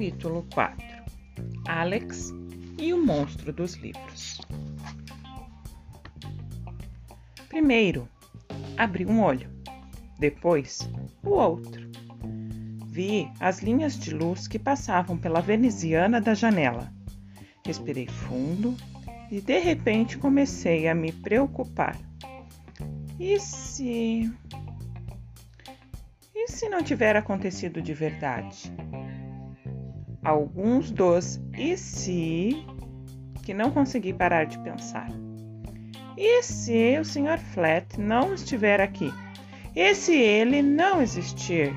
Capítulo 4 Alex e o Monstro dos Livros Primeiro, abri um olho, depois o outro. Vi as linhas de luz que passavam pela veneziana da janela. Respirei fundo e de repente comecei a me preocupar. E se. E se não tiver acontecido de verdade? Alguns dos e se que não consegui parar de pensar. E se o Sr. Flat não estiver aqui? E se ele não existir?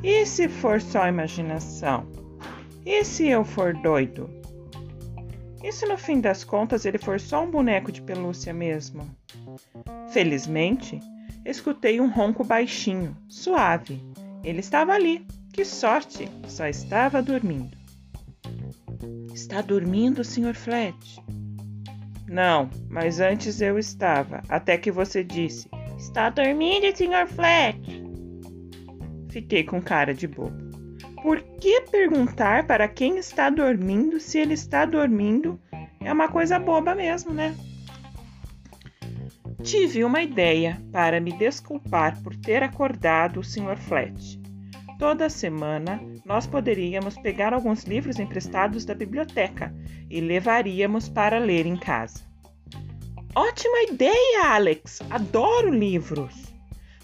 E se for só imaginação? E se eu for doido? E se no fim das contas ele for só um boneco de pelúcia mesmo? Felizmente, escutei um ronco baixinho, suave. Ele estava ali. Que sorte! Só estava dormindo. Está dormindo, Sr. Flat? Não, mas antes eu estava, até que você disse: Está dormindo, Sr. Flat? Fiquei com cara de bobo. Por que perguntar para quem está dormindo se ele está dormindo? É uma coisa boba mesmo, né? Tive uma ideia para me desculpar por ter acordado o Sr. Flat. Toda semana nós poderíamos pegar alguns livros emprestados da biblioteca e levaríamos para ler em casa. Ótima ideia, Alex! Adoro livros!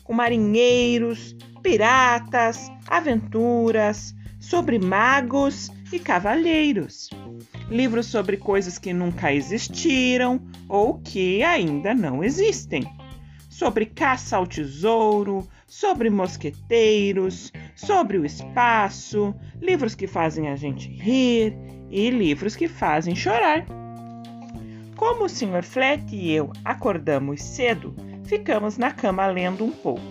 Com marinheiros, piratas, aventuras, sobre magos e cavalheiros. Livros sobre coisas que nunca existiram ou que ainda não existem. Sobre caça ao tesouro, sobre mosqueteiros, sobre o espaço, livros que fazem a gente rir e livros que fazem chorar. Como o Sr. Flat e eu acordamos cedo, ficamos na cama lendo um pouco.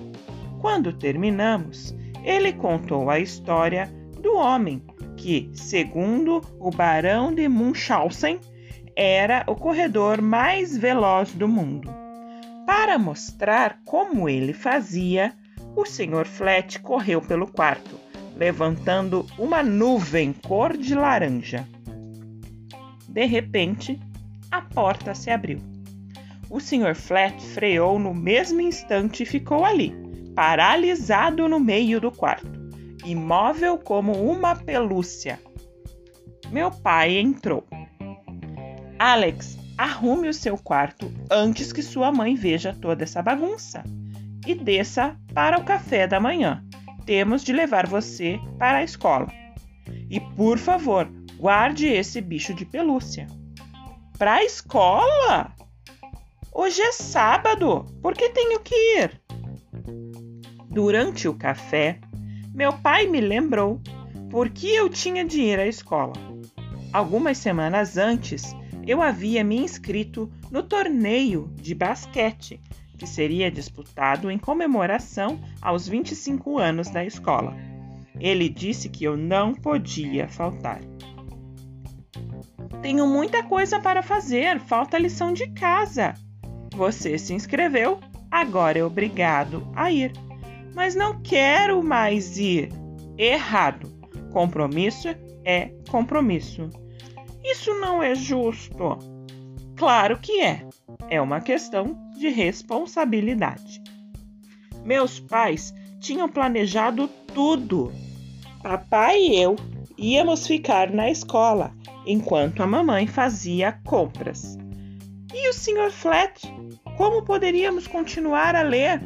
Quando terminamos, ele contou a história do homem que, segundo o Barão de Munchausen, era o corredor mais veloz do mundo. Para mostrar como ele fazia, o Sr. Flat correu pelo quarto, levantando uma nuvem cor de laranja. De repente, a porta se abriu. O Sr. Flat freou no mesmo instante e ficou ali, paralisado no meio do quarto, imóvel como uma pelúcia. Meu pai entrou. Alex, arrume o seu quarto antes que sua mãe veja toda essa bagunça e desça para o café da manhã. Temos de levar você para a escola. E por favor, guarde esse bicho de pelúcia. Para a escola? Hoje é sábado, por que tenho que ir? Durante o café, meu pai me lembrou por que eu tinha de ir à escola. Algumas semanas antes, eu havia me inscrito no torneio de basquete que seria disputado em comemoração aos 25 anos da escola. Ele disse que eu não podia faltar. Tenho muita coisa para fazer, falta lição de casa. Você se inscreveu, agora é obrigado a ir. Mas não quero mais ir. Errado. Compromisso é compromisso. Isso não é justo. Claro que é. É uma questão de responsabilidade. Meus pais tinham planejado tudo. Papai e eu íamos ficar na escola enquanto a mamãe fazia compras. E o Sr. Flat? Como poderíamos continuar a ler?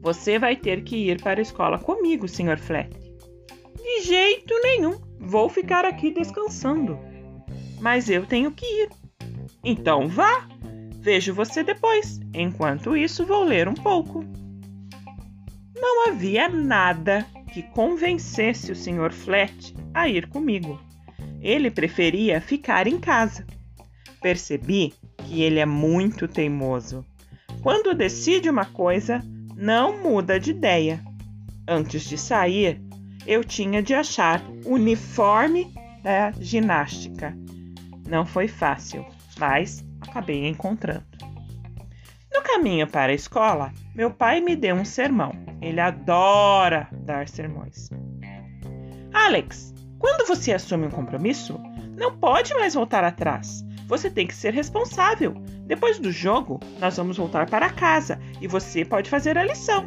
Você vai ter que ir para a escola comigo, Sr. Flat. De jeito nenhum. Vou ficar aqui descansando. Mas eu tenho que ir. Então vá. Vejo você depois. Enquanto isso, vou ler um pouco. Não havia nada que convencesse o Sr. Flat a ir comigo. Ele preferia ficar em casa. Percebi que ele é muito teimoso. Quando decide uma coisa, não muda de ideia. Antes de sair, eu tinha de achar uniforme da ginástica. Não foi fácil, mas acabei encontrando. No caminho para a escola, meu pai me deu um sermão. Ele adora dar sermões. Alex, quando você assume um compromisso, não pode mais voltar atrás. Você tem que ser responsável. Depois do jogo, nós vamos voltar para casa e você pode fazer a lição.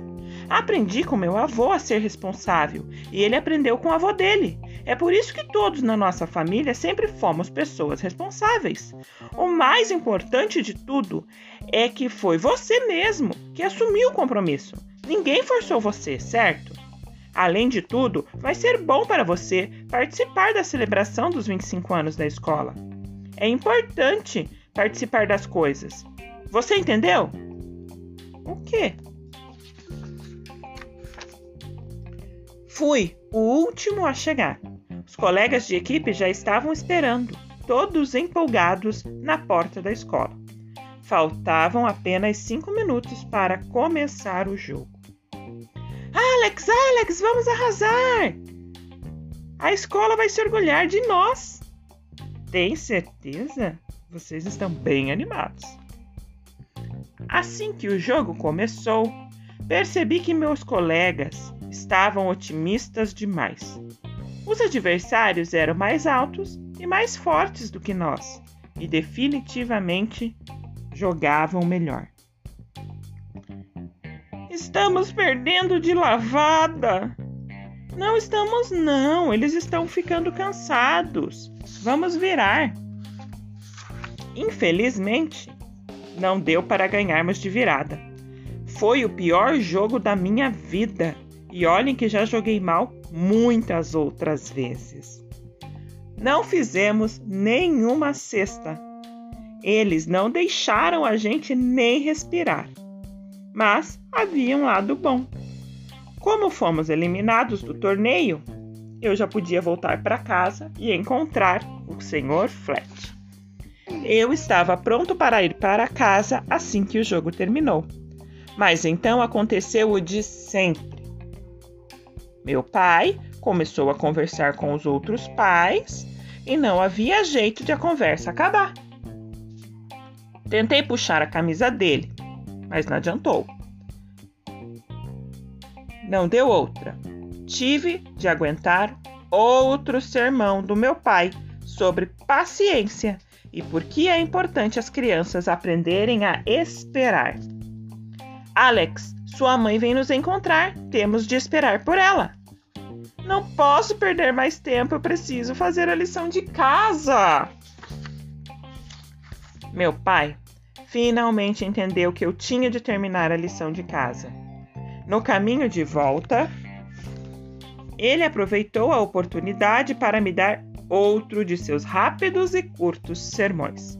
Aprendi com meu avô a ser responsável e ele aprendeu com o avô dele. É por isso que todos na nossa família sempre fomos pessoas responsáveis. O mais importante de tudo é que foi você mesmo que assumiu o compromisso. Ninguém forçou você, certo? Além de tudo, vai ser bom para você participar da celebração dos 25 anos da escola. É importante participar das coisas. Você entendeu? O quê? Fui o último a chegar. Os colegas de equipe já estavam esperando, todos empolgados, na porta da escola. Faltavam apenas cinco minutos para começar o jogo. Alex, Alex, vamos arrasar! A escola vai se orgulhar de nós. Tem certeza? Vocês estão bem animados. Assim que o jogo começou, percebi que meus colegas estavam otimistas demais. Os adversários eram mais altos e mais fortes do que nós e definitivamente jogavam melhor. Estamos perdendo de lavada. Não estamos, não. Eles estão ficando cansados. Vamos virar. Infelizmente, não deu para ganharmos de virada. Foi o pior jogo da minha vida. E olhem que já joguei mal muitas outras vezes. Não fizemos nenhuma cesta. Eles não deixaram a gente nem respirar. Mas havia um lado bom. Como fomos eliminados do torneio, eu já podia voltar para casa e encontrar o Sr. Flat. Eu estava pronto para ir para casa assim que o jogo terminou. Mas então aconteceu o de sempre. Meu pai começou a conversar com os outros pais e não havia jeito de a conversa acabar. Tentei puxar a camisa dele, mas não adiantou. Não deu outra. Tive de aguentar outro sermão do meu pai sobre paciência e por que é importante as crianças aprenderem a esperar. Alex, sua mãe vem nos encontrar. Temos de esperar por ela. Não posso perder mais tempo. Eu preciso fazer a lição de casa. Meu pai finalmente entendeu que eu tinha de terminar a lição de casa. No caminho de volta, ele aproveitou a oportunidade para me dar outro de seus rápidos e curtos sermões